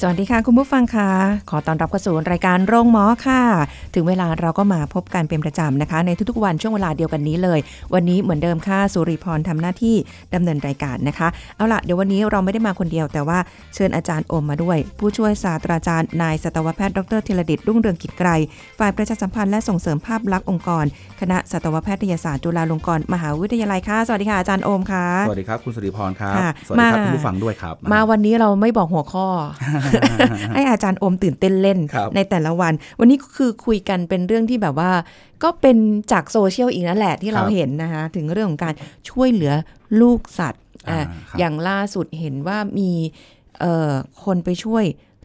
สวัสดีค่ะ คุณผู้ฟังค่ะ ขอต้อนรับเข้าสู่รายการโรงหมอค่ะ ถึงเวลาเราก็มาพบกันเป็นประจำนะคะ ในทุกๆวันช่วงเวลาเดียวกันนี้เลย วันนี้เหมือนเดิมค่ะสุริพรทำหน้าที่ดำเนินรายการนะคะ เอาละเดี๋ยววันนี้เราไม่ได้มาคนเดียว แต่ว่าเชิญอาจารย์โอมมาด้วย ผู้ช่วยศาสตราจารย์นายสัตวแพทย์ดรธีรดิตรุ่งเรืองกิจไกรฝ่ายประชาสัมพันธ์และส่งเสริมภาพลักษณ์องค์กร คณะสัตวแพทยศาสตร์จุฬาลงกรณ์มหาวิทยาลัยค่ะสวัสดีค่ะอาจารย์โอมค่ะสวัสดีครับคุณสุริพรครับค่ะสวัสดีครับมาคุณผู้ฟังด้วยครับ มาวันนี้เราไม่บอกหัวข้อให้อาจารย์โอมตื่นเต้นเล่นครับในแต่ละวัน วันนี้ก็คือคุยกันเป็นเรื่องที่แบบว่า ก็เป็นจากโซเชียลอีกนั่นแหละที่เราเห็นนะคะถึงเรื่องของการช่วยเหลือลูกสัตว์อะครับอย่างล่าสุดเห็นว่ามีเอ่อคนไปช่วย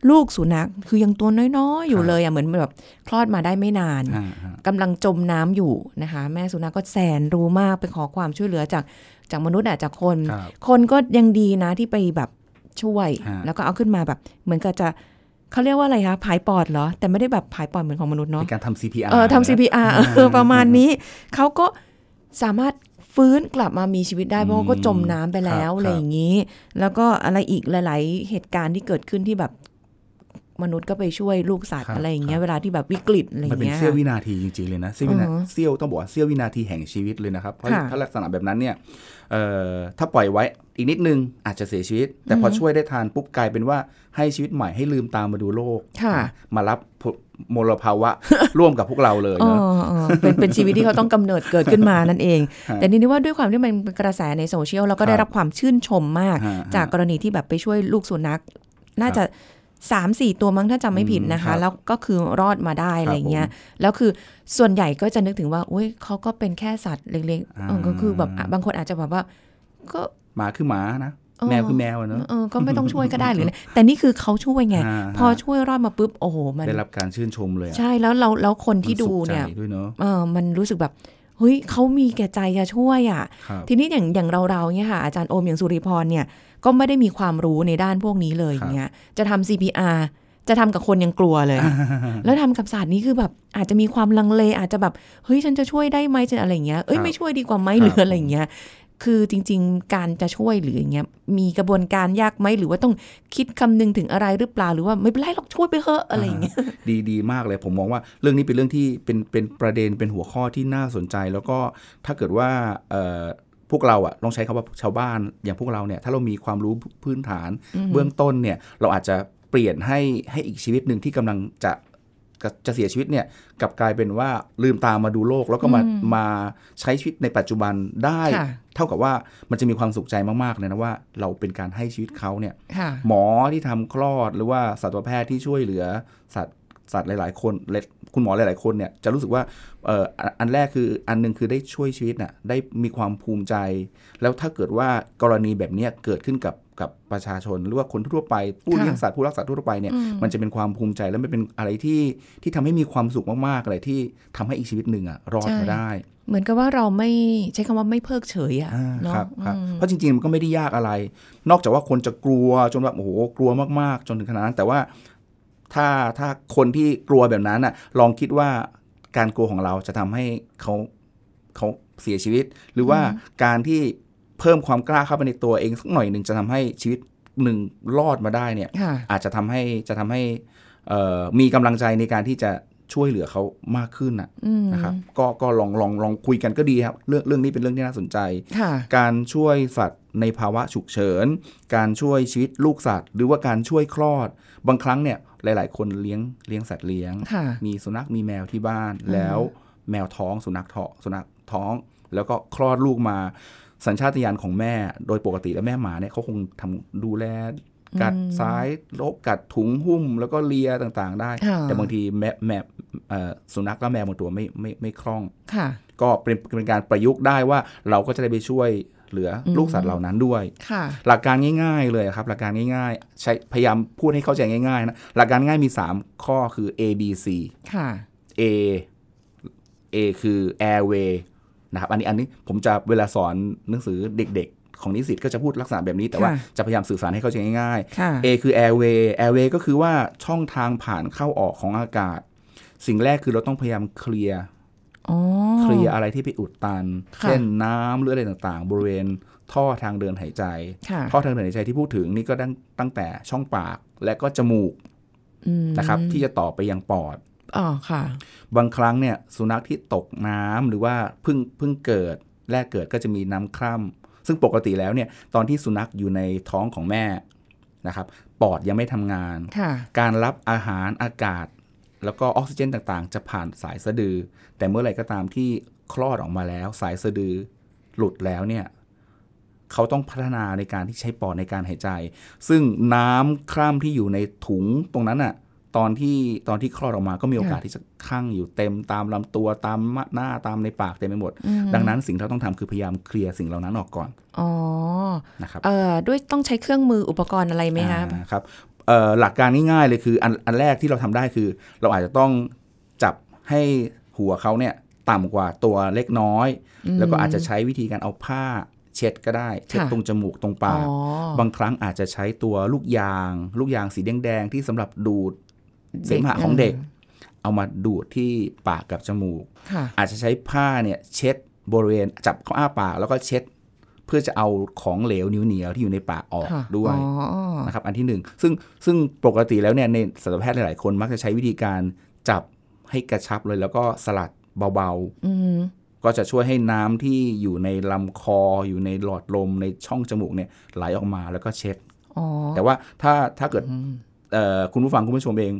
ลูกสุนัขคือยังตัวน้อยๆ อยู่เลยอะเหมือนแบบคลอดมาได้ไม่นานอ่าฮะกำลังจมน้ำอยู่นะคะ แม่สุนัขก็แสนรู้มากไปขอความช่วยเหลือจากจากมนุษย์อะจากคนครับคนก็ยังดีนะที่ไปแบบ ช่วยฮะแล้วก็เอาขึ้นมาแบบเหมือนกับจะเขาเรียกว่าอะไรคะผายปอดเหรอ แต่ไม่ได้แบบผายปอดเหมือนของมนุษย์เนาะเป็นการทำ CPR เออทำนะ CPR เออประมาณนี้ เขาก็สามารถฟื้นกลับมามีชีวิตได้เพราะว่าก็จมน้ำไปแล้วครับอะไรอย่างนี้ แล้วก็อะไรอีกหลาย ๆ เหตุการณ์ที่เกิดขึ้นที่แบบ มนุษย์ก็ไปช่วยลูกสัตว์อะไรอย่างเงี้ยเวลาที่แบบวิกฤตอะไรอมันย่างเป็นเงี้ยเสี้ยวค่ะวินาทีจริงๆเลยนะเสี้ยววินาอือฮะเสี้ยวต้องบอกว่าเสี้ยววินาทีแห่งชีวิตเลยนะครับเพราะค่ะถ้าลักษณะแบบนั้นเนี่ยเอ่อถ้าปล่อยไว้อีกนิดนึงอาจจะเสียชีวิต แต่พอช่วยได้ทานปุ๊บกลายเป็นว่าให้ชีวิตใหม่ให้ลืมตามมาดูโลกค่ะมารับมลภาวะร่วมกับพวกเราเลยเอเนอะอเออเป็นเป็นชีวิตที่เขาต้องกำเนิดเกิดขึ้นมานั่นเองฮะแต่นี่นึกว่าด้วยความที่มันเป็นกระแสในโซเชียลแล้วก็ครับได้รับความชื่นชมมากฮะฮะจากกรณีที่แบบไปช่วยลูกสุนัขน่าจะ สามสี่ตัวมั้งถ้าจำไม่ผิดนะคะอืมครับแล้วก็คือรอดมาได้อะไรเงี้ยผมแล้วคือส่วนใหญ่ก็จะนึกถึงว่าอุ้ยเขาก็เป็นแค่สัตว์เล็กๆอ่าเออก็คือแบบอะบางคนอาจจะแบบว่า ก็หมาคือหมานะเออแมวคือแมวอะเนอะเออก็ไม่ต้องช่วยก็ได้หรืออะไรแต่นี่คือเขาช่วยไงอ่าพอช่วยรอดมาปุ๊บโอ้โหมันได้รับการชื่นชมเลยอะใช่แล้วเราแล้วคนที่มัดูสุขใจเนี่ยด้วยเนอะเออมันรู้สึกแบบเฮ้ยเขามีแก่ใจจะช่วยอะครับทีนี้อย่างอย่างเราเราๆเนี่ยค่ะอาจารย์โอมอย่างสุริพรเนี่ย ก็ไม่ได้มีความรู้ในด้านพวกนี้เลยครับอย่างเงี้ยจะทำ CPR จะทำกับคนยังกลัวเลย แล้วทำกับสัตว์นี่คือแบบอาจจะมีความลังเลอาจจะแบบเฮ้ยฉันจะช่วยได้ไหมจะอะไรอย่างเงี้ยเอ้ยครับไม่ช่วยดีกว่าไหมครับหรืออะไรอย่างเงี้ยคือจริง ๆ การจะช่วยหรืออย่างเงี้ยมีกระบวนการยากไหมหรือว่าต้องคิดคำนึงถึงอะไรหรือเปล่าหรือว่าไม่เป็นไรหรอกช่วยไปเถอะอะไรอย่างเงี้ยดีดีมากเลยผมมองว่าเรื่องนี้เป็นเรื่องที่เป็นเป็นประเด็นเป็นหัวข้อที่น่าสนใจ แล้วก็ถ้าเกิดว่าเอ่อ พวกเราอะลองใช้คำว่าชาวบ้านอย่างพวกเราเนี่ยถ้าเรามีความรู้พื้นฐานเบื้องต้นเนี่ยเราอาจจะเปลี่ยนให้ให้อีกชีวิตหนึ่งที่กำลังจะจะจะเสียชีวิตเนี่ยกลับกลายเป็นว่าลืมตามาดูโลก แล้วก็มามาใช้ชีวิตในปัจจุบันได้ค่ะเท่ากับว่ามันจะมีความสุขใจมากๆเลยนะว่า เราเป็นการให้ชีวิตเขาเนี่ยค่ะหมอที่ทำคลอดหรือว่าสัตวแพทย์ที่ช่วยเหลือสัตว์ สัตว์หลาย ๆ คนและคุณหมอหลาย ๆ คนเนี่ยจะรู้สึกว่าเอ่ออันอันแรกคืออันหนึงคือได้ช่วยชีวิตน่ะได้มีความภูมิใจ แล้วถ้าเกิดว่ากรณีแบบเนี้ยเกิดขึ้นกับกับประชาชนหรือว่าคนทั่วไปผู้ค่ะเลี้ยงสัตว์ผู้รักสัตว์ทั่วไปเนี่ยอืมมันจะเป็นความภูมิใจและมันเป็นอะไรที่ที่ทำให้มีความสุขมากๆอะไรที่ทำให้อีกชีวิตหนึ่งอะรอดมาได้ เหมือนกับว่าเราไม่ใช้คำว่าไม่เพิกเฉยอะอ่าเนาะครับครับอืมเพราะจริงๆมันก็ไม่ได้ยากอะไร นอกจากว่าคนจะกลัวจนแบบโอ้โหกลัวมากๆ จนถึงขนาดนั้น แต่ว่า ถ้าถ้าคนที่กลัวแบบนั้นน่ะลองคิดว่าการกลัวของเราจะทำให้เขาเขาเสียชีวิต หรือว่าการที่เพิ่มความกล้าเข้าไปในตัวเองสักหน่อยหนึ่งจะทำให้ชีวิตหนึ่งรอดมาได้เนี่ยค่ะอาจจะทำให้จะทำให้เอ่อมีกำลังใจในการที่จะช่วยเหลือเขามากขึ้นน่ะอืมนะครับก็ก็ลองลองลองคุยกันก็ดีครับ เรื่องเรื่องนี้เป็นเรื่องที่น่าสนใจค่ะการช่วยสัตว์ ในภาวะฉุกเฉิน การช่วยชีวิตลูกสัตว์ หรือว่าการช่วยคลอด บางครั้งเนี่ยหลาย ๆ คนเลี้ยงเลี้ยงสัตว์เลี้ยงค่ะมีสุนัขมีแมวที่บ้าน แล้วแมวท้องสุนัขท้องสุนัขท้อง แล้วก็คลอดลูกมา สัญชาตญาณของแม่ โดยปกติแล้วแม่หมาเนี่ยเขาคงทำดูแลกัดซ้ายโลกกัดถุงหุ้มแล้วก็เลียต่างๆ ได้ค่ะแต่บางทีแม่แม่เอ่อสุนัขและแมวบางตัวไม่ไม่ไม่คล่องค่ะก็เป็นเป็นการประยุกต์ได้ว่าเราก็จะได้ไปช่วย เหลือลูกสัตว์เหล่านั้นด้วยค่ะหลักการง่าย ๆ เลยครับ หลักการง่ายๆ ใช้พยายามพูดให้เข้าใจง่ายๆนะ หลักการง่ายมี 3 ข้อคือ A B C ค่ะ A A คือ airway นะครับอันนี้อันนี้ผมจะเวลาสอนหนังสือเด็กๆของนิสิตก็จะพูดลักษณะแบบนี้แต่ว่าค่ะจะพยายามสื่อสารให้เข้าใจง่ายค่ะๆ A คือ airway airway ก็คือว่าช่องทางผ่านเข้าออกของอากาศ สิ่งแรกคือเราต้องพยายามเคลียร์อ๋อ เคลียร์อะไรที่ไปอุดตันค่ะเช่นน้ำหรืออะไรต่างๆ บริเวณท่อทางเดินหายใจค่ะท่อทางเดินหายใจที่พูดถึงนี่ก็ตั้งตั้งแต่ช่องปากและก็จมูกอืมนะครับ ที่จะต่อไปยังปอดอ๋อค่ะ บางครั้งเนี่ยสุนัขที่ตกน้ำหรือว่าเพิ่งเพิ่งเกิด แรกเกิดก็จะมีน้ำคร่ำซึ่งปกติแล้วเนี่ยตอนที่สุนัขอยู่ในท้องของแม่นะครับ ปอดยังไม่ทำงานค่ะการรับอาหารอากาศ แล้วก็ออกซิเจนต่างๆ จะผ่านสายสะดือ แต่เมื่อไหร่ก็ตามที่คลอดออกมาแล้ว สายสะดือหลุดแล้วเนี่ยเขาต้องพัฒนาในการที่ใช้ปอดในการหายใจ ซึ่งน้ำคร่ำที่อยู่ในถุงตรงนั้นน่ะตอนที่ตอนที่คลอดออกมาก็มีโอกาสที่จะคั่งอยู่เต็มตามลำตัวตามหน้าตามในปากเต็มไปหมด ดังนั้นสิ่งที่เราต้องทำคือพยายามเคลียร์สิ่งเหล่านั้นออกก่อน อ๋อ นะครับ เอ่อ ด้วยต้องใช้เครื่องมืออุปกรณ์อะไรไหมคะอ่าครับเอ่อ หลักการง่ายๆเลยคืออันอันแรกที่เราทำได้คือ เราอาจจะต้องจับให้หัวเขาเนี่ยต่ำกว่าตัวเล็กน้อย แล้วก็อาจจะใช้วิธีการเอาผ้าเช็ดก็ได้เช็ดค่ะตรงจมูกตรงปากอ๋อบางครั้งอาจจะใช้ตัวลูกยาง ลูกยางสีแดงๆที่สำหรับดูดเสมหะของเด็ก เอามาดูดที่ปากกับจมูกค่ะอาจจะใช้ผ้าเนี่ยเช็ดบริเวณจับเขาอ้าปากแล้วก็เช็ด เพื่อจะเอาของเหลวเหนียวๆที่อยู่ในปากออกค่ะด้วยอ๋อนะครับอันที่หนึ่งซึ่งซึ่งปกติแล้วเนี่ยในสัตวแพทย์หลายๆคนมักจะใช้วิธีการจับให้กระชับเลยแล้วก็สลัดเบาอืมๆก็จะช่วยให้น้ำที่อยู่ในลำคออยู่ในหลอดลมในช่องจมูกเนี่ยไหลออกมาแล้วก็เช็ดอ๋อแต่ว่าถ้าถ้าเกิดเอ่อคุณผู้ฟังคุณผู้ชมเอง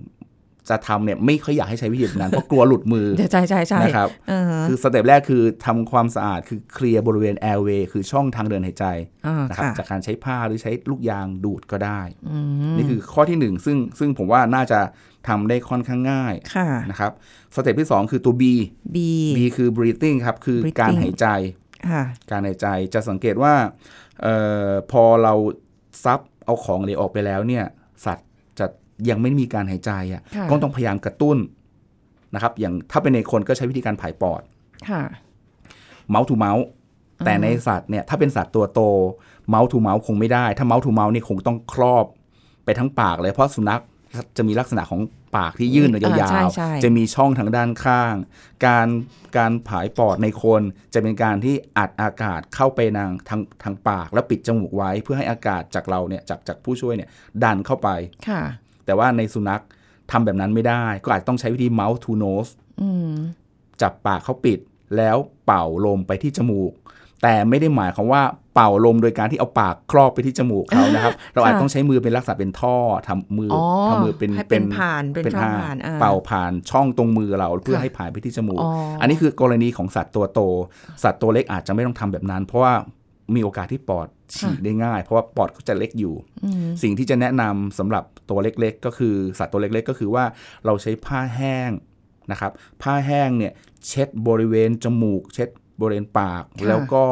จะทำเนี่ยไม่ค่อยอยากให้ใช้วิธีแบบนั้น เพราะกลัวหลุดมือเดี๋ยวใช่ใช่ใช่นะครับเออคือสเต็ปแรกคือทำความสะอาดคือเคลียร์บริเวณแอร์เวย์คือช่องทางเดินหายใจอ่านะครับค่ะจากการใช้ผ้าหรือใช้ลูกยางดูดก็ได้อืมนี่คือข้อที่หนึ่งซึ่งซึ่งผมว่าน่าจะทำได้ค่อนข้างง่ายค่ะนะครับสเต็ปที่ 2 คือตัว B B B คือ breathing ครับคือ breathing การหายใจค่ะการหายใจจะสังเกตว่าเออพอเราซับเอาของเหลวออกไปแล้วเนี่ยสัตว์จะ ยังไม่มีการหายใจอะค่ะก็ต้องพยายามกระตุ้นนะครับ อย่างถ้าเป็นในคนก็ใช้วิธีการผายปอดค่ะ mouth to mouth แต่ในสัตว์เนี่ยถ้าเป็นสัตว์ตัวโต mouth to mouth คงไม่ได้ ถ้า mouth to mouth นี่คงต้องครอบไปทั้งปากเลยเพราะสุนัขจะมีลักษณะของปากที่ยื่นออกอ่ายาวใช่ใช่ๆจะมีช่องทางด้านข้าง การการผายปอดในคนจะเป็นการที่อัดอากาศเข้าไปนางทางทางปาก แล้วปิดจมูกไว้เพื่อให้อากาศจากเราเนี่ยจากจากผู้ช่วยเนี่ยดันเข้าไปค่ะ แต่ว่าในสุนัขทำแบบนั้นไม่ได้ ก็อาจจะต้องใช้วิธี mouth to nose อืมจับปากเขาปิดแล้วเป่าลมไปที่จมูก แต่ไม่ได้หมายความว่าเป่าลมโดยการที่เอาปากครอบไปที่จมูกเขานะครับ เราอาจต้องใช้มือเป็นลักษณะเป็นท่อทำมือออทำมือเป็นให้เป็นผ่านเป็นช่องอ่ผ่านอ่าเป่าผ่านช่องตรงมือเราเพื่อค่ะให้ผ่านไปที่จมูกอ๋ออันนี้คือกรณีของสัตว์ตัวโต สัตว์ตัวเล็กอาจจะไม่ต้องทำแบบนั้น เพราะว่ามีโอกาสที่ปอดฉีกได้ง่าย เพราะว่าปอดเขาจะเล็กอยู่อืมสิ่งที่จะแนะนำสำหรับ ตัวเล็กๆ ก็คือสัตว์ตัวเล็กๆ ก็คือว่าเราใช้ผ้าแห้งนะครับ ผ้าแห้งเนี่ยเช็ดบริเวณจมูก เช็ดบริเวณปากค่ะแล้วก็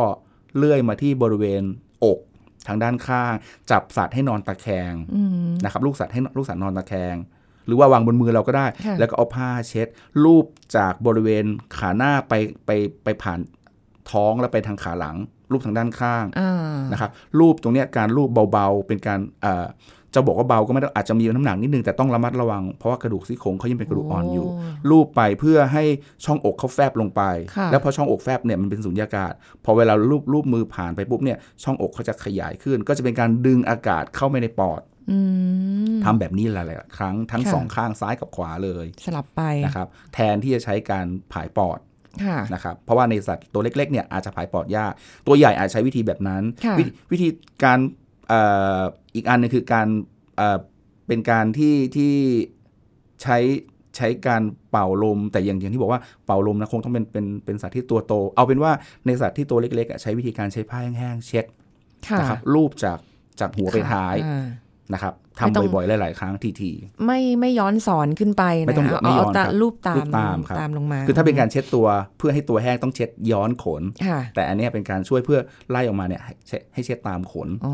เลื่อยมาที่บริเวณอกทางด้านข้างจับสัตว์ให้นอนตะแคงอืมนะครับลูกสัตว์ให้ลูกสัตว์นอนตะแคง หรือว่าวางบนมือเราก็ได้ค่ะแล้วก็เอาผ้าเช็ดลูบจากบริเวณขาหน้าไปไปไปผ่านท้องแล้วไปทางขาหลังลูบทางด้านข้างอ่านะครับรูปตรงเนี้ยการรูปเบาๆเป็นการเอ่อ จะบอกว่าเบาก็ไม่ต้องอาจจะมีน้ำหนักนิดนึงแต่ต้องระมัดระวัง เพราะว่ากระดูกซี่โครงเขายังเป็นกระดูกอ่อนอยู่รูปไปเพื่อให้ช่องอกเขาแฟบลงไปค่ะแล้วพอช่องอกแฟบเนี่ยมันเป็นสุญญากาศ พอเวลารูปรูปมือผ่านไปปุ๊บเนี่ยช่องอกเขาจะขยายขึ้น ก็จะเป็นการดึงอากาศเข้าไปในปอดอืมทำแบบนี้หลายๆครั้งทั้งค่ะสองข้างซ้ายกับขวาเลย สลับไปนะครับแทนที่จะใช้การผายปอดค่ะนะครับเพราะว่าในสัตว์ตัวเล็กๆเนี่ยอาจจะผายปอดยาก ตัวใหญ่อาจใช้วิธีแบบนั้นค่ะววิธีการเอ่ออีกอันหนึงคือการเอ่อเป็นการที่ที่ใช้ใช้การเป่าลม แต่อย่างอย่างที่บอกว่าเป่าลมนะคงต้องเป็นเป็นเป็นสัตว์ที่ตัวโต เอาเป็นว่าในสัตว์ที่ตัวเล็กๆอะใช้วิธีการใช้ผ้าแห้งๆเช็ดค่ะนะครับรูปจากจากหัวไปท้ายอ่า นะครับไม่ต้ทำองบ่อยๆ หลาย ๆ ครั้งทีไม่ไม่ย้อนสอนขึ้นไปไม่นะต้องเอาไม่ย้เอาอนตาครับรูปตามรูปตามครับตามลงมาๆคือถ้าเป็นการเช็ดตัวเพื่อให้ตัวแห้งต้องเช็ดย้อนขนค่ะแต่อันเนี้ยเป็นการช่วยเพื่อไล่ออกมาเนี่ยให้เช็ดให้เช็ดตามขนอ๋อ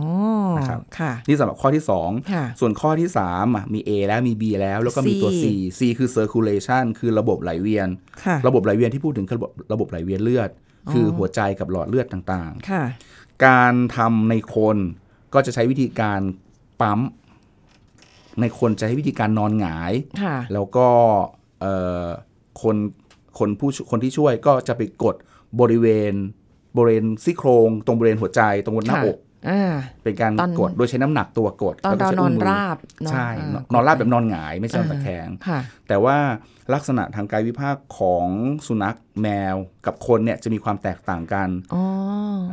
นะครับค่ะนี่สำหรับข้อที่ค่ะ2ส่วนข้อที่3อะมี A แล้วมี B แล้วแล้วก็มีตัว C C C คือ circulation คือระบบไหลเวียนค่ะระบบไหลเวียนที่พูดถึงคือระบบระบบไหลเวียนเลือด คือหัวใจกับหลอดเลือดต่างค่ะๆการทำในคนก็จะใช้วิธีการ ปั๊มในคนจะใช้วิธีการนอนหงายค่ะแล้วก็เอ่อคนคนผู้ช่วยคนที่ช่วยก็จะไปกดบริเวณ บริเวณซี่โครงตรงบริเวณหัวใจตรงบนหน้าค่ะอกอ่าเป็นการตอนกดโดยใช้น้ำหนักตัวกดตอนแล้วก็เราใช้นอนมมืราบเนอะใช่อ่านนอนราบแบบนอนหงายไม่ใช่นอนตะแคงค่ะแต่ว่าลักษณะทางกายวิภาคของสุนัขแมวกับคนเนี่ยจะมีความแตกต่างกันอ๋อ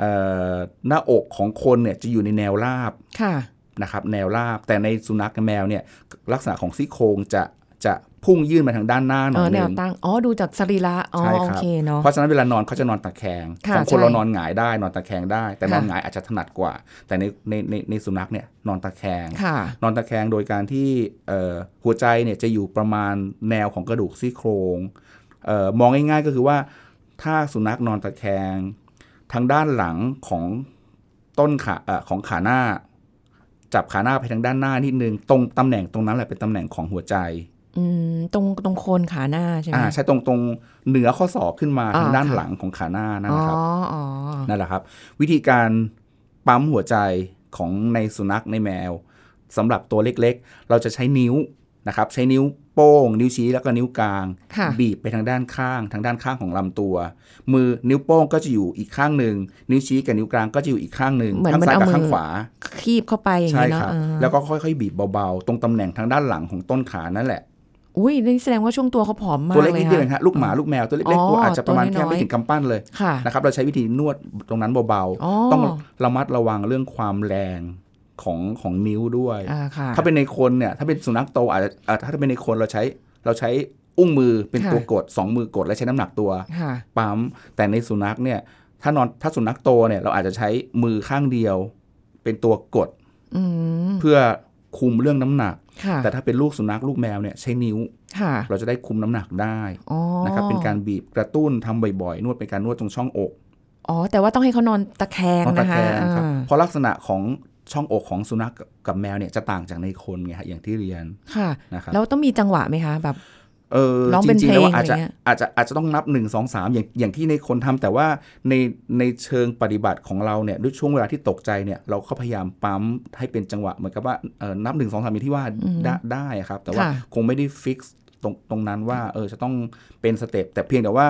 เอ่อหน้าอกของคนเนี่ยจะอยู่ในแนวราบค่ะ นะครับแนวราบ แต่ในสุนัขกับแมวเนี่ยลักษณะของซี่โครงจะจะพุ่งยื่นมาทางด้านหน้าหน่เอออยหแนนึ่วงตั้งอ๋อดูจากสรีระอ๋อใช่โอครับเคเนาะเพราะฉะนั้นเวลานอนเขาจะนอนตะแคงค่ะของคนใช่เรานอนหงายได้นอนตะแคงได้ แต่นอนค่ะหงายอาจจะถนัดกว่า แต่ในในในในสุนัขเนี่ยนอนตะแคงค่ะนอนตะแคงโดยการที่เอ่อหัวใจเนี่ยจะอยู่ประมาณแนวของกระดูกซี่โครงเออมองง่ายๆก็คือว่า ถ้าสุนัขนอนตะแคง ทางด้านหลังของต้นขาเอ่อของขาหน้า จับขาหน้าไปทางด้านหน้านิดนึงตรงตำแหน่งตรงนั้นแหละเป็นตำแหน่งของหัวใจอืมตรงตรงโคนขาหน้าใช่ไหมอ่าใช่ตรงตรงเหนือข้อศอกขึ้นมาอ่าทางด้านค่ะหลังของขาหน้านั่นอ๋อนะครับอ๋อนั่นแหละครับ วิธีการปั๊มหัวใจของในสุนัขในแมวสำหรับตัวเล็กๆ เราจะใช้นิ้วนะครับ ใช้นิ้ว โป้ง นิ้วชี้แล้วก็นิ้วกลางค่ะบีบไปทางด้านข้างทางด้านข้างของลำตัว มือนิ้วโป้งก็จะอยู่อีกข้างหนึ่งนิ้วชี้กับนิ้วกลางก็จะอยู่อีกข้างหนึ่งเหมือนข้างมันซ้ายเอากับมือข้างขวา คีบเข้าไปอย่างใช่เงี้ยเนาะครับเออแล้วก็ค่อยๆ บีบเบาๆ ตรงตำแหน่งทางด้านหลังของต้นขานั่นแหละอุ้ยนี่แสดงว่าช่วงตัวเขาผอมมากตัวเล็กเลยนิดเดียวเองค่ะฮะลูกหมาลูกแมวตัวเล็กอ๋อๆตัวอาจจะประมาณตัวน้แค่อยๆไม่ถึงกำปั้นเลยค่ะนะครับเราใช้วิธีนวดตรงนั้นเบาอ๋อๆต้องระมัดระวังเรื่องความแรง ของของนิ้วด้วยอ่าค่ะถ้าเป็นในคนเนี่ยถ้าเป็นสุนัขโตอาจจะอ่าถ้าเป็นในคนเราใช้เราใช้อุ้งมือเป็นค่ะตัวกดสองมือกดและใช้น้ำหนักตัวค่ะปั๊มแต่ในสุนัขเนี่ยถ้านอนถ้าสุนัขโตเนี่ยเราอาจจะใช้มือข้างเดียว เป็นตัวกดอืมเพื่อคุมเรื่องน้ำหนักค่ะแต่ถ้าเป็นลูกสุนัขลูกแมวเนี่ยใช้นิ้วค่ะเราจะได้คุมน้ำหนักได้อ๋อนะครับเป็นการบีบกระตุ้นทำบ่อยๆ นวดเป็นการนวดตรงช่องอกอ๋อ แต่ว่าต้องให้เขานอนตะแคงนอนตะนะคะแคงครับอ่าเพราะลักษณะของ ช่องอกของสุนัขกับแมวเนี่ยจะต่างจากในคนไงฮะอย่างที่เรียนค่ะนะครับแล้วต้องมีจังหวะไหมคะแบบเออร้องจเป็นริงๆแล้วเพลงอาจจะอะไรเงี้ยอาจจะอาจจะต้องนับ1 2 3อย่างอย่างที่ในคนทำแต่ว่าในในเชิงปฏิบัติของเราเนี่ยด้วยช่วงเวลาที่ตกใจเนี่ยเราก็พยายามปั๊มให้เป็นจังหวะเหมือนกับว่าเออนับ1 2 3อย่างที่ว่าได้ได้ครับ แต่ว่าค่ะคงไม่ได้ฟิกซ์ตรงตรงนั้นว่าเออจะต้องเป็นสเต็ปแต่เพียงแต่ว่า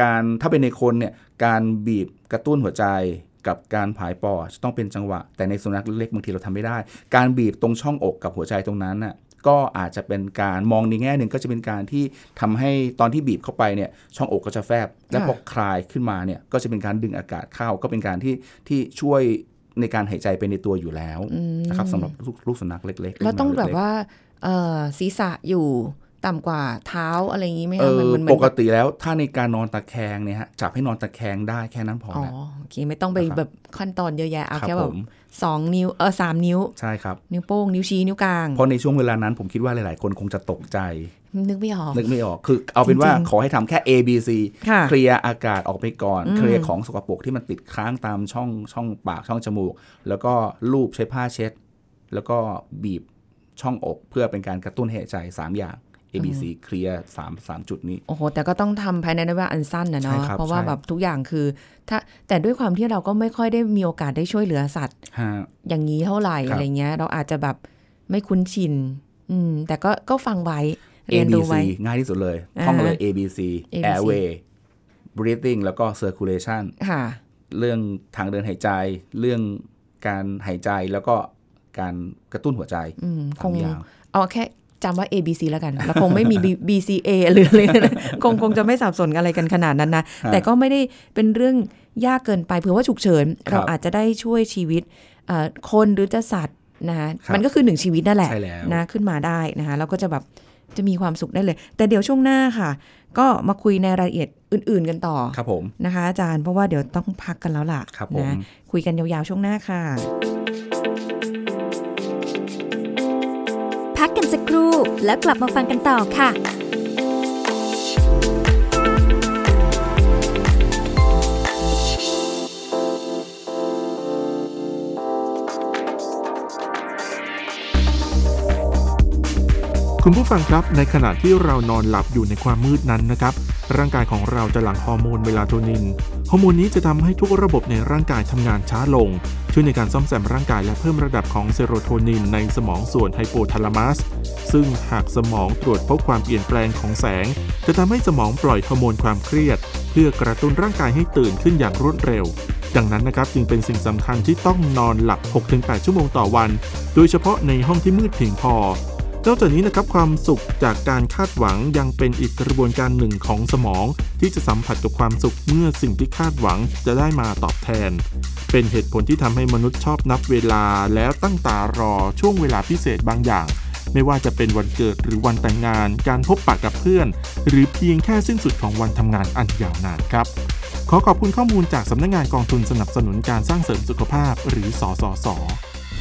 การถ้าเป็นในคนเนี่ยการบีบกระตุ้นหัวใจ กับการผายปอดจะต้องเป็นจังหวะ แต่ในสุนัขเล็กๆบางทีเราทำไม่ได้ การบีบตรงช่องอกกับหัวใจตรงนั้นน่ะก็อาจจะเป็นการมองในแง่หนึ่งก็จะเป็นการที่ทำให้ตอนที่บีบเข้าไปเนี่ยช่องอกก็จะแฟบ แล้วพอคลายขึ้นมาเนี่ยก็จะเป็นการดึงอากาศเข้าก็เป็นการที่ที่ช่วยในการหายใจไปในตัวอยู่แล้วนะครับสำหรับลูกลูกสุนัขเล็กๆแล้วต้องลูกหแบมาบเล็กๆว่าเอ่อศีรษะอยู่ ต่ำกว่าเท้าอะไรอย่างนี้ไหมเอคะอมันมันปกติแล้วถ้าในการนอนตะแคงเนี่ยฮะจับให้นอนตะแคงได้แค่นั้นพออ๋อแล้วโอเคไม่ต้องไปนะครับแบบขั้นตอนเยอะแยะเอาครับแค่แบผบมสองนิ้วเออสามนิ้วใช่ครับนิ้วโป้งนิ้วชี้นิ้วกลางเพราะในช่วงเวลานั้นผมคิดว่าหลาย ๆ คนคงจะตกใจ นึกไม่ออกนึกไม่ออกคือเอาเป็นว่าจริงๆขอให้ทำแค่ A B C ค่ะเคลียร์อากาศออกไปก่อนอืมเคลียร์ของสกปรกที่มันติดค้างตามช่องช่องปากช่องจมูก แล้วก็ลูบใช้ผ้าเช็ด แล้วก็บีบช่องอกเพื่อเป็นการกระตุ้นหายใจ3อย่าง A B C เคลียร์สามสามจุดนี้ โอ้โห แต่ก็ต้องทำภายในระยะเวลาอันสั้นนะใช่เนาะครับเพราะว่าใช่แบบทุกอย่างคือ ถ้าแต่ด้วยความที่เราก็ไม่ค่อยได้มีโอกาสได้ช่วยเหลือสัตว์ฮะอย่างนี้เท่าไหร่ครับอะไรเงี้ย เราอาจจะแบบไม่คุ้นชิน อืม แต่ก็ก็ฟังไว้ A เรียน B รู้ C ไว้ง่ายที่สุดเลยอ่าท่องมาเลย A B C A B C airway breathing แล้วก็ circulation ค่ะเรื่องทางเดินหายใจ เรื่องการหายใจแล้วก็การกระตุ้นหัวใจอืมคสางมอย่างเอาแค่ จำว่า A B C แล้วกันแล้วคงไม่มี B B C A หรืออะไรนะคงคงจะไม่สับสนอะไรกันขนาดนั้นนะ แต่ก็ไม่ได้เป็นเรื่องยากเกินไปเผื่อว่าฉุกเฉินครับเราอาจจะได้ช่วยชีวิตเอ่อคนหรือจะสัตว์นะคะครับมันก็คือหนึ่งชีวิตนั่นแหละใช่แล้วนะขึ้นมาได้นะคะแล้วก็จะแบบจะมีความสุขได้เลย แต่เดี๋ยวช่วงหน้าค่ะ ก็มาคุยในรายละเอียดอื่น ๆ กันต่อครับผมนะคะ อาจารย์เพราะว่าเดี๋ยวต้องพักกันแล้วล่ะครับผมนะคุยกันยาวๆช่วงหน้าค่ะ กกันสักครู่ แล้วกลับมาฟังกันต่อค่ะ คุณผู้ฟังครับในขณะที่เรานอนหลับอยู่ในความมืดนั้นนะครับ ร่างกายของเราจะหลั่งฮอร์โมนเมลาโทนินฮอร์โมนนี้จะทำให้ทุกระบบในร่างกายทำงานช้าลง ช่วยในการซ่อมแซมร่างกายและเพิ่มระดับของเซโรโทนินในสมองส่วนไฮโปทาลามัส ซึ่งหากสมองตรวจพบความเปลี่ยนแปลงของแสง จะทำให้สมองปล่อยฮอร์โมนความเครียด เพื่อกระตุ้นร่างกายให้ตื่นขึ้นอย่างรวดเร็ว ดังนั้นนะครับจึงเป็นสิ่งสำคัญที่ต้องนอนหลับ 6-8 ชั่วโมงต่อวัน โดยเฉพาะในห้องที่มืดเพียงพอ นอกจากนี้นะครับความสุขจากการคาดหวังยังเป็นอีกกระบวนการหนึ่งของสมอง ที่จะสัมผัสกับความสุขเมื่อสิ่งที่คาดหวังจะได้มาตอบแทน เป็นเหตุผลที่ทำให้มนุษย์ชอบนับเวลาแล้วตั้งตารอช่วงเวลาพิเศษบางอย่าง ไม่ว่าจะเป็นวันเกิดหรือวันแต่งงาน การพบปะกับเพื่อน หรือเพียงแค่สิ้นสุดของวันทำงานอันยาวนานครับขอขอบคุณข้อมูลจากสำนักงานกองทุนสนับสนุนการสร้างเสริมสุขภาพ หรือสสส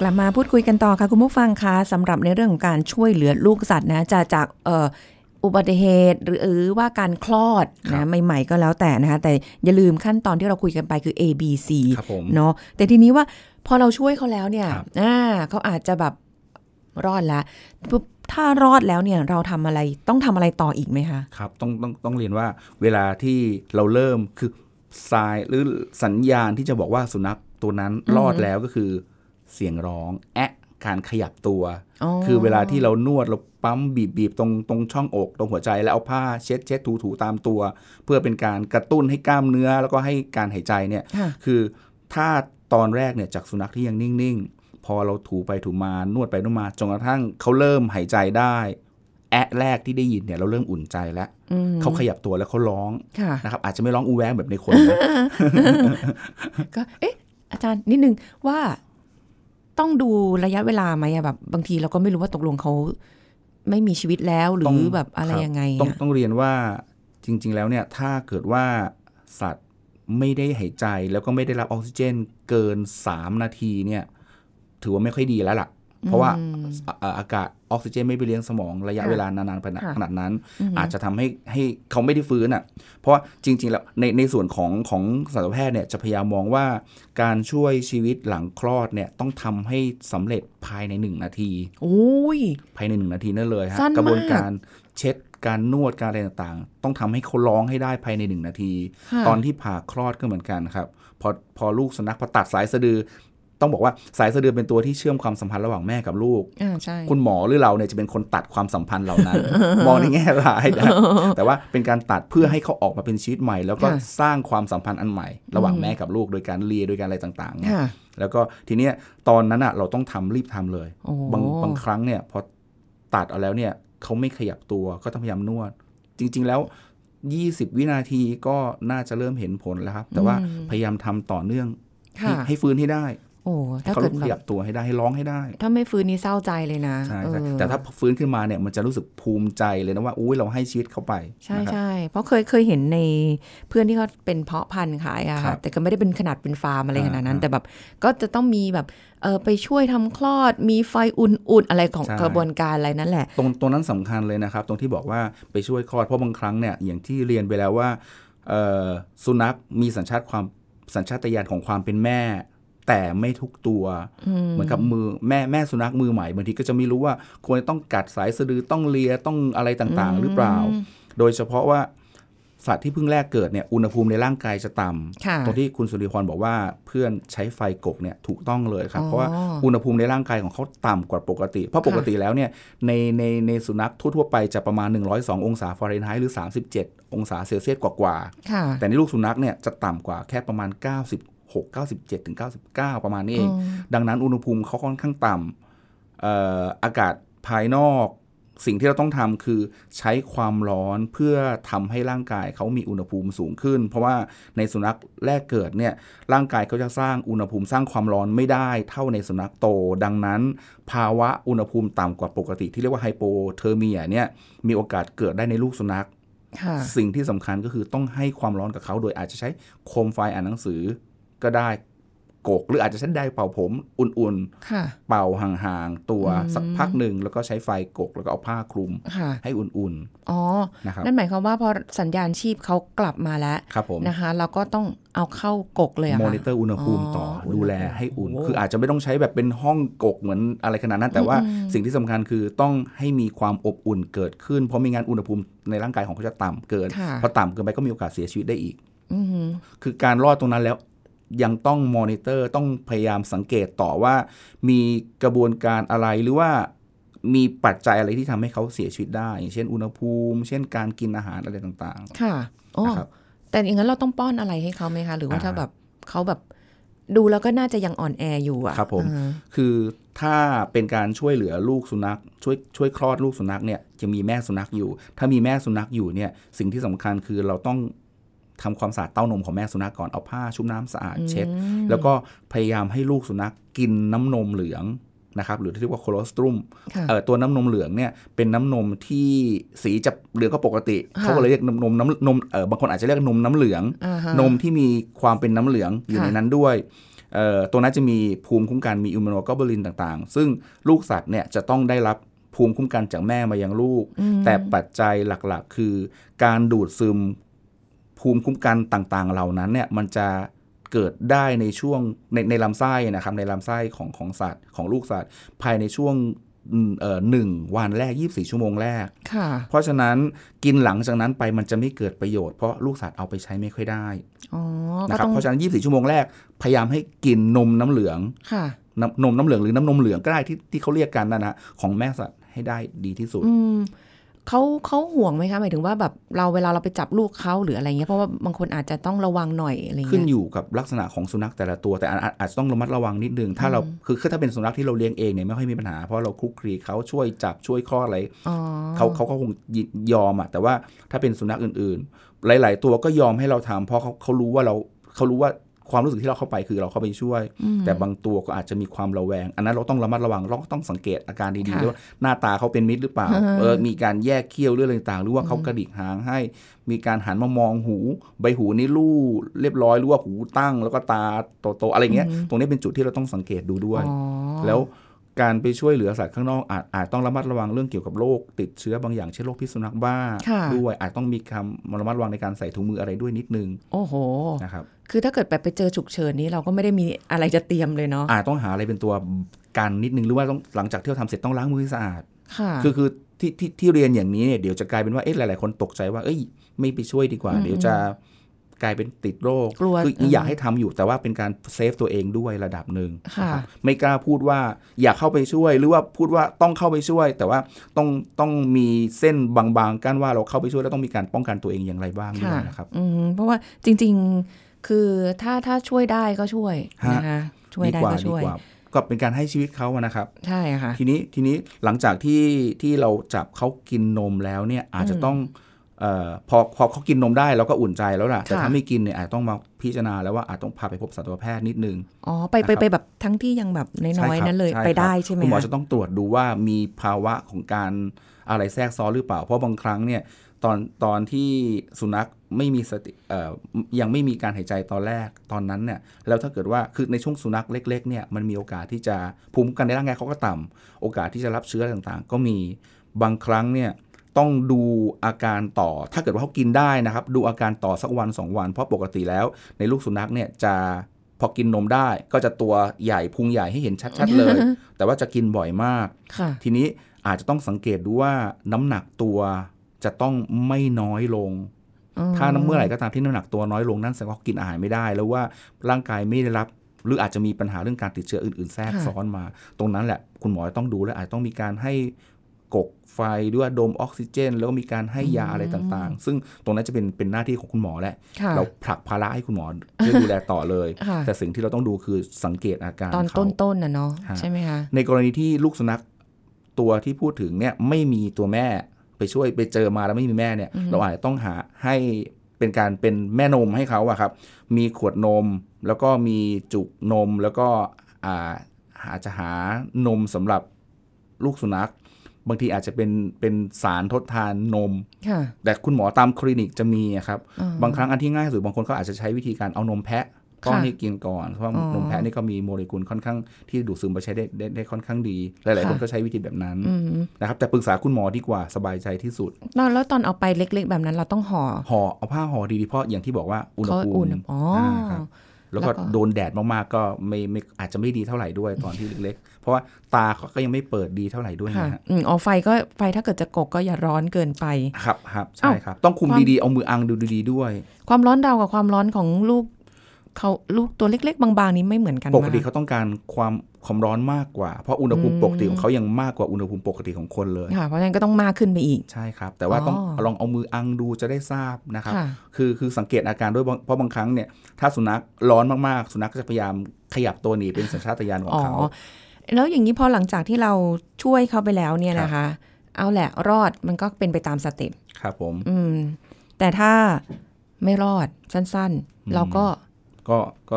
กลับมาพูดคุยกันต่อค่ะคุณผู้ฟังคะสำหรับในเรื่องของการช่วยเหลือลูกสัตว์นะจะจากเอ่ออุบัติเหตุหรือหรือว่าการคลอดครันะบใหม่ๆก็แล้วแต่นะคะแต่อย่าลืมขั้นตอนที่เราคุยกันไปคือ A B C ครับผมเนาะแต่ทีนี้ว่าพอเราช่วยเขาแล้วเนี่ยครับอ่าเขาอาจจะแบบรอดแล้วปุ๊บถ้ารอดแล้วเนี่ยเราทำอะไรต้องทำอะไรต่ออีกไหมคะครับต้องต้องต้องเรียนว่าเวลาที่เราเริ่มคือทรายหรือสัญญาณที่จะบอกว่าสุนัขตัวนั้นรอดแล้วก็คือ เสียงร้อง แอะการขยับตัวอ๋อคือเวลาที่เรานวดเราปั๊มบีบบีบตรงตรงช่องอก ตรงหัวใจแล้วเอาผ้าเช็ดเช็ดถูถูตามตัว เพื่อเป็นการกระตุ้นให้กล้ามเนื้อแล้วก็ให้การหายใจเนี่ยค่ะคือถ้าตอนแรกเนี่ยจากสุนัขที่ยังนิ่งๆ พอเราถูไปถูมานวดไปนวดมาจนกระทั่งเขาเริ่มหายใจได้ แอะแรกที่ได้ยินเนี่ยเราเริ่มอุ่นใจแล้วอืมเขาขยับตัวแล้วเขาร้องค่ะนะครับอาจจะไม่ร้องอูแวงแบบในคนนะก็เอ๊ะอาจารย์นิดนึงว่า ต้องดูระยะเวลาไหมอะแบบบางทีเราก็ไม่รู้ว่าตกลงเขาไม่มีชีวิตแล้วหรืต้อองแบบอะไรครับยังไงต้องอะต้องเรียนว่าจริง ๆ แล้วเนี่ยถ้าเกิดว่าสัตว์ไม่ได้หายใจแล้วก็ไม่ได้รับออกซิเจนเกิน 3 นาทีเนี่ย ถือว่าไม่ค่อยดีแล้วล่ะ เพราะว่าอ่าอากาศออกซิเจนไม่ไปเลี้ยงสมองระยะค่ะเวลานานๆขนาดค่ะขนาดนั้นอือฮึอาจจะทำให้ให้เขาไม่ได้ฟื้นอะเพราะว่าจริง ๆ แล้วในในส่วนของของสัตวแพทย์เนี่ยจะพยายามมองว่าการช่วยชีวิตหลังคลอดเนี่ยต้องทำให้สำเร็จภายในหนึ่งนาทีโอ้ยภายในหนึ่งนาทีนั่นเลยฮะสั้นมากกระบวนการเช็ดการนวดการอะไรต่างๆ ต้องทำให้เขาร้องให้ได้ภายในหนึ่งนาทีค่ะตอนที่ผ่าคลอดก็เหมือนกันครับ พอพอลูกสุนัขพอตัดสายสะดือ ต้องบอกว่าสายสะดือเป็นตัวที่เชื่อมความสัมพันธ์ระหว่างแม่กับลูกอ่าใช่คุณหมอหรือเราเนี่ยจะเป็นคนตัดความสัมพันธ์เหล่านั้น มองในแง่ร้ายนะแต่ว่าเป็นการตัดเพื่อให้เขาออกมาเป็นชีวิตใหม่ แล้วก็ค่ะสร้างความสัมพันธ์อันใหม่ ระหว่างแม่กับลูกโดยการเลียโดยการอะไรต่างๆเนี่ยค่ะแล้วก็ทีเนี้ยตอนนั้นอะเราต้องทำรีบทำเลยโอ้บางบางครั้งเนี่ยพอตัดเอาแล้วเนี่ยเขาไม่ขยับตัวก็ต้องพยายามนวด จริง ๆ แล้ว 20 วินาทีก็น่าจะเริ่มเห็นผลแล้วครับ แต่ว่าพยายามทำต่อเนื่องให้ค่ะให้ฟื้นให้ได้ โอ้ให้ถ้าเขาเกิดขแบยับบตัวให้ได้ให้ร้องให้ได้ ถ้าไม่ฟื้นนี่เศร้าใจเลยนะใช่เอใช่อแต่ถ้าฟื้นขึ้นมาเนี่ยมันจะรู้สึกภูมิใจเลยนะว่าอุ้ยเราให้ชีวิตเขาไป ใช่นะครับใช่เพราะเคยเคยเห็นในเพื่อนที่เขาเป็นเพาะพันธุ์ขายอะครัค่ะบแต่ก็ไม่ได้เป็นขนาดเป็นฟาร์มอะไรอ่าขนาดนั้นอ่าแต่แบบก็จะต้องมีแบบเออไปช่วยทำคลอด มีไฟอุ่นๆอะไรของใช่กระบวนการอะไรนั่นแหละ ตรงตรงนั้นสำคัญเลยนะครับ ตรงที่บอกว่าไปช่วยคลอดเพราะบางครั้งเนี่ยอย่างที่เรียนไปแล้วว่าเอ่อสุนัขมีสัญชาตความสัญชาตญาณของความเป็นแม่ แต่ไม่ทุกตัว เหมือนกับมือแม่แม่สุนัขมือใหม่บางทีก็จะไม่รู้ว่า ควรจะต้องกัดสายสะดือต้องเลียต้องอะไรต่างๆ หรือเปล่า โดยเฉพาะว่าสัตว์ที่เพิ่งแรกเกิดเนี่ยอุณหภูมิในร่างกายจะต่ำค่ะตรงที่คุณสุริพรบอกว่าเพื่อนใช้ไฟกกเนี่ยถูกต้องเลยครับอ๋อเพราะว่าอุณหภูมิในร่างกายของเขาต่ำกว่าปกติ เพราะปกติแล้วเนี่ยในในในสุนัขทั่วๆไปจะประมาณ 102 องศาฟาเรนไฮต์หรือ 37 องศาเซลเซียสกว่าๆค่ะแต่ในลูกสุนัขเนี่ยจะต่ำกว่าแค่ประมาณ 96 97ถึง99 ประมาณนี้เอง ดังนั้นอุณหภูมิเขาค่อนข้างต่ำเอ่ออากาศภายนอกสิ่งที่เราต้องทำคือใช้ความร้อนเพื่อทำให้ร่างกายเขามีอุณหภูมิสูงขึ้น เพราะว่าในสุนัขแรกเกิดเนี่ยร่างกายเขาจะสร้างอุณหภูมิสร้างความร้อนไม่ได้เท่าในสุนัขโต ดังนั้น ภาวะอุณหภูมิต่ำกว่าปกติที่เรียกว่าไฮโปเทอร์เมียเนี่ยมีโอกาสเกิดได้ในลูกสุนัขค่ะสิ่งที่สำคัญก็คือต้องให้ความร้อนกับเขาโดยอาจจะใช้โคมไฟอ่านหนังสือ ก็ได้กกหรืออาจจะใช้ไดร์เป่าผมอุ่นค่ะๆเป่าห่างๆ ตัวอืมสักพักหนึ่งแล้วก็ใช้ไฟกกแล้วก็เอาผ้าคลุมค่ะให้อุ่นอ๋อๆนะครับ นั่นหมายความว่าพอสัญญาณชีพเขากลับมาแล้วครับผมนะคะ เราก็ต้องเอาเข้ากกเลยอะค่ะอนิเตอรอุณหภูมิต่อออดูแลให้อุ่นโอ้คืออาจจะไม่ต้องใช้แบบเป็นห้องกกเหมือนอะไรขนาดนั้น แต่ว่าอืมสิ่งที่สำคัญคือต้องให้มีความอบอุ่นเกิดขึ้น เพราะไม่งั้นอุณหภูมิในร่างกายของเขาจะต่ำเกินค่ะพอต่ำเกินไปก็มีโอกาสเสียชีวิตได้อีกอือหือคือการรอดตรงนั้นแล้ว ยังต้องมอนิเตอร์ต้องพยายามสังเกตต่อว่า มีกระบวนการอะไรหรือว่ามีปัจจัยอะไรที่ทำให้เขาเสียชีวิตได้ อย่างเช่นอุณหภูมิ เช่นการกินอาหารอะไรต่างค่ะอ๋อนะครับแต่อย่างนั้นเราต้องป้อนอะไรให้เขาไหมคะ หรือว่าอ่าถ้าแบบเขาแบบดูแล้วก็น่าจะยังอ่อนแออยู่อะครับผมอ่าๆคือถ้าเป็นการช่วยเหลือลูกสุนัข ช่วยช่วยคลอดลูกสุนัขเนี่ยจะมีแม่สุนัขอยู่ ถ้ามีแม่สุนัขอยู่เนี่ยสิ่งที่สำคัญคือเราต้อง ทำความสะอาดเต้านมของแม่สุนัขก่อนเอาผ้าชุบน้ำสะอาดเช็ด แล้วก็พยายามให้ลูกสุนัขกินน้ำนมเหลืองนะครับหรือที่เรียกว่าโคโลสตรุมค่ะเอ่อตัวน้ำนมเหลืองเนี่ยเป็นน้ำนมที่สีจะเหลืองก็ปกติค่ะเขาก็เลยเรียกนมนมน้ำนมเออบางคนอาจจะเรียกนมน้ำเหลืองอ่าฮะนมที่มีความเป็นน้ำเหลืองอยู่ค่ะในนั้นด้วยเอ่อตัวนั้นจะมีภูมิคุ้มกันมีอิมมูโนกลบูลินต่างๆ ซึ่งลูกสัตว์เนี่ยจะต้องได้รับภูมิคุ้มกันจากแม่มายังลูกอืมแต่ปัจจัยหลักๆ คือ การดูดซึม ภูมิคุ้มกันต่างๆ เหล่านั้นเนี่ยมันจะเกิดได้ในช่วงในในลำไส้นะครับในลำไส้ของของสัตว์ของลูกสัตว์ ภายในช่วงอืมเอ่อหนึ่งวันแรก 24 ชั่วโมงแรกค่ะเพราะฉะนั้นกินหลังจากนั้นไปมันจะไม่เกิดประโยชน์เพราะลูกสัตว์เอาไปใช้ไม่ค่อยได้อ๋อก็นะครับต้องเพราะฉะนั้น 24 ชั่วโมงแรก พยายามให้กินนมน้ำเหลืองค่ะน้ำนมน้ำเหลืองหรือน้ำนมเหลืองก็ได้ที่ที่เขาเรียกกันนะนะของแม่สัตว์ให้ได้ดีที่สุดอืม เขาเขาห่วงไหมคะหมายถึงว่าแบบเราเวลาเราไปจับลูกเขาหรืออะไรเงี้ยเพราะว่าบางคนอาจจะต้องระวังหน่อยอะไรขึ้นเงี้ยอยู่กับลักษณะของสุนัขแต่ละตัวแต่อาอาอาจจะต้องระมัดระวังนิดนึงถ้าเราคือคือถ้าเป็นสุนัขที่เราเลี้ยงเองเนี่ยไม่ค่อยมีปัญหาเพราะเราคลุกคลีเขาช่วยจับช่วยคลอดอะไรอ๋อเขาเขาก็คงยิยอมอะแต่ว่าถ้าเป็นสุนัขอื่นๆ หลาย ๆ ตัวก็ยอมให้เราทำเพราะเขาเขารู้ว่าเราเขารู้ว่า ความรู้สึกที่เราเข้าไปคือเราเข้าไปช่วยอืมแต่บางตัวก็อาจจะมีความระแวง อันนั้นเราต้องระมัดระวังเราก็ต้องสังเกตอาการดีๆค่ะด้วยว่าหน้าตาเขาเป็นมิตรหรือเปล่าอ่าเออมีการแยกเขี้ยวหรืออะไรต่างๆหรือว่าเขากระดิกหางให้ มีการหันมามองหู ใบหูนี่ลู่เรียบร้อยหรือว่าหูตั้ง แล้วก็ตาโตๆอะไรเงี้ยตรงนี้เป็นจุดที่เราต้องสังเกตดูด้วยอ๋อแล้ว การไปช่วยเหลือสัตว์ข้างนอกอาจอาจต้องระมัดระวังเรื่องเกี่ยวกับโรคติดเชื้อบางอย่างเช่นโรคพิษสุนัขบ้าค่ะด้วยอาจต้องมีคำระมัดระวังในการใส่ถุงมืออะไรด้วยนิดนึง โอ้โหนะครับคือถ้าเกิดแบบไปเจอฉุกเฉินนี้เราก็ไม่ได้มีอะไรจะเตรียมเลยเนาะอาจต้องหาอะไรเป็นตัวกันนิดนึงหรือว่าต้องหลังจากที่เราทำเสร็จต้องล้างมือให้สะอาดค่ะคือคือที่ที่ที่เรียนอย่างนี้เนี่ยเดี๋ยวจะกลายเป็นว่าเอ๊ะหลาย ๆ คนตกใจว่าเอ้ยไม่ไปช่วยดีกว่าอืมเดี๋ยวจะ กลายเป็นติดโรคกลัวคืออืมอยากให้ทำอยู่แต่ว่าเป็นการเซฟตัวเองด้วยระดับหนึ่งค่ะนะครับไม่กล้าพูดว่าอยากเข้าไปช่วย หรือว่าพูดว่าต้องเข้าไปช่วย แต่ว่าต้องต้องมีเส้นบางๆกั้นว่าเราเข้าไปช่วยแล้วต้องมีการป้องกันตัวเองอย่างไรบ้างด้วยค่ะนะครับอืมเพราะว่าจริง ๆคือถ้าถ้าช่วยได้ก็ช่วยฮะนะคะช่วยดีได้กว่าก็ดีช่วยกว่าก็เป็นการให้ชีวิตเขาอะนะครับ ใช่ค่ะ ทีนี้ทีนี้หลังจากที่ที่เราจับเขากินนมแล้วเนี่ยอาจจะต้องเอ่อ พอพอเขากินนมได้เราก็อุ่นใจแล้วล่ะ แต่ค่ะถ้าไม่กินเนี่ยอาจต้องมาพิจารณาแล้วว่าอาจต้องพาไปพบสัตวแพทย์นิดนึง อ๋อ ไปไปนะครับไปแบบทั้งที่ยังแบบน้อยใช่ครับๆนั้นเลยใช่ไปครับได้ใช่ไหมคุณหมอคะจะต้องตรวจดูว่ามีภาวะของการอะไรแทรกซ้อนหรือเปล่า เพราะบางครั้งเนี่ยตอนตอนที่สุนัขไม่มีสติเอ่อยังไม่มีการหายใจตอนแรกตอนนั้นเนี่ยแล้วถ้าเกิดว่าคือในช่วงสุนัขเล็กๆเนี่ยมันมีโอกาสที่จะภูมิคุ้มกันในร่างกายเขาก็ต่ำโอกาสที่จะรับเชื้อต่างๆ ก็มีบางครั้งเนี่ย ต้องดูอาการต่อ ถ้าเกิดว่าเขากินได้นะครับ ดูอาการต่อสักวันสองวัน เพราะปกติแล้วในลูกสุนัขเนี่ยจะพอกินนมได้ก็จะตัวใหญ่พุงใหญ่ให้เห็นชัด ๆ เลย แต่ว่าจะกินบ่อยมากค่ะทีนี้อาจจะต้องสังเกตดูว่าน้ำหนักตัวจะต้องไม่น้อยลงอืมถ้าน้ำเมื่อไหร่ก็ตามที่น้ำหนักตัวน้อยลงนั่นแสดงว่ากินอาหารไม่ได้ แล้วว่าร่างกายไม่ได้รับ หรืออาจจะมีปัญหาเรื่องการติดเชื้ออื่น ๆ แทรกซ้อนมา ตรงนั้นแหละคุณหมอต้องดูและอาจต้องมีการให้ กกไฟด้วยดมออกซิเจน แล้วก็มีการให้ยาอะไรต่างๆ ซึ่งตรงนั้นจะเป็นเป็นหน้าที่ของคุณหมอแหละค่ะเราผลักภาระให้คุณหมอเพื่อดูแลต่อเลยค่ะแต่สิ่งที่เราต้องดูคือสังเกตอาการตอนเขาต้นๆน่ะเนาะฮะใช่ไหมคะในกรณีที่ลูกสุนัขตัวที่พูดถึงเนี่ยไม่มีตัวแม่ไปช่วยไปเจอมาแล้วไม่มีแม่เนี่ยเราอาจจะต้องหาให้เป็นการเป็นแม่นมให้เขาอะครับ มีขวดนมแล้วก็มีจุกนมแล้วก็อ่าอาจจะหานมสำหรับลูกสุนัข บางทีอาจจะเป็นเป็นสารทดทานนมค่ะแต่คุณหมอตามคลินิกจะมีอะครับอ่าบางครั้งอันที่ง่ายที่สุดบางคนเขาอาจจะใช้วิธีการเอานมแพะป้อนค่ะให้กินก่อน เพราะว่าอ๋อนมแพะนี่ก็มีโมเลกุลค่อนข้างที่ดูดซึมไปใช้ได้ได้ได้ค่อนข้างดี หลาย ๆ คนค่ะก็ใช้วิธีแบบนั้นอืมนะครับ แต่ปรึกษาคุณหมอดีกว่าสบายใจที่สุดแล้วแล้วตอนเอาไปเล็ก ๆ แบบนั้นเราต้องห่อ ห่อเอาผ้าห่อดีๆเพราะอย่างที่บอกว่าอุณหเขาภูอุ่มินอ๋ออ่าครับ แล้วก็แล้วก็โดนแดดมากๆก็ไม่ไม่อาจจะไม่ดีเท่าไหร่ด้วยตอนที่เล็กๆ เพราะว่าตาเขาก็ยังไม่เปิดดีเท่าไหร่ด้วยค่ะนะฮะอืมอ๋อไฟก็ไฟถ้าเกิดจะกกก็อย่าร้อนเกินไป ครับครับใช่เอ้าครับ ต้องคุมความดีๆ เอามืออังดูดีๆด้วย ความร้อนเรากับความร้อนของลูก เขาลูกตัวเล็ก ๆ บางๆนี้ไม่เหมือนกันปกติมากเขาต้องการความความร้อนมากกว่า เพราะอุณหภูมิอืมปกติของเขายังมากกว่าอุณหภูมิปกติของคนเลยค่ะเพราะฉะนั้นก็ต้องมากขึ้นไปอีกใช่ครับ แต่ว่าต้องอ๋อลองเอามืออังดูจะได้ทราบนะครับค่ะคือคือสังเกตอาการด้วยเพราะบางครั้งเนี่ยถ้าสุนัขร้อนมากๆ สุนัขก็จะพยายามขยับตัวหนีเป็นสัญชาตญาณของอ๋อเขาแล้วอย่างนี้พอหลังจากที่เราช่วยเขาไปแล้วเนี่ยครับนะคะ เอาแหละรอดมันก็เป็นไปตามสเต็ปครับผม อืมแต่ถ้าไม่รอดสั้นๆ เราก็ ก็ก็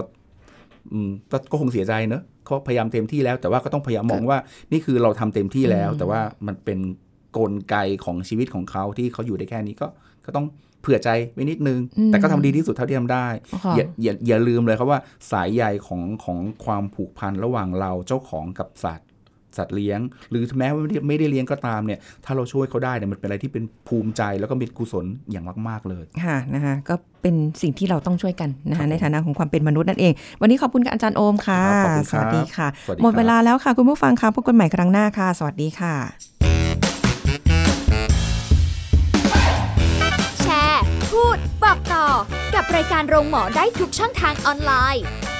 อืมก็ก็คงเสียใจเนอะเขาพยายามเต็มที่แล้ว แต่ว่าก็ต้องพยายามมองว่านี่คือเราทำเต็มที่แล้วอืมแต่ว่ามันเป็นกลไกของชีวิตของเขาที่เขาอยู่ได้แค่นี้ก็ก็ต้องเผื่อใจไว้นิดนึง แต่ก็ทำดีที่สุดเท่าที่ทำได้ค่ะอย่าอย่าอย่าลืมเลยครับว่าสายใยของของความผูกพันระหว่างเราเจ้าของกับสัตว์ สัตว์เลี้ยง หรือแม้ว่าไม่ได้ไม่ได้เลี้ยงก็ตามเนี่ยถ้าเราช่วยเขาได้เนี่ยมันเป็นอะไรที่เป็นภูมิใจแล้วก็เป็นกุศลอย่างมาก ๆเลยค่ะนะคะก็เป็นสิ่งที่เราต้องช่วยกันนะครัคะบผมในฐานะของความเป็นมนุษย์นั่นเอง วันนี้ขอบคุณกับอาจารย์โอมค่ะครับขอบคุณสครับวัสดีค่ะสวัสดีหมดครับเวลาแล้วค่ะคุณผู้ฟังค่ะพบกันใหม่ครั้งหน้าค่ะ สวัสดีค่ะ แชร์ พูดบอกต่อกับรายการโรงหมอได้ทุกช่องทางออนไลน์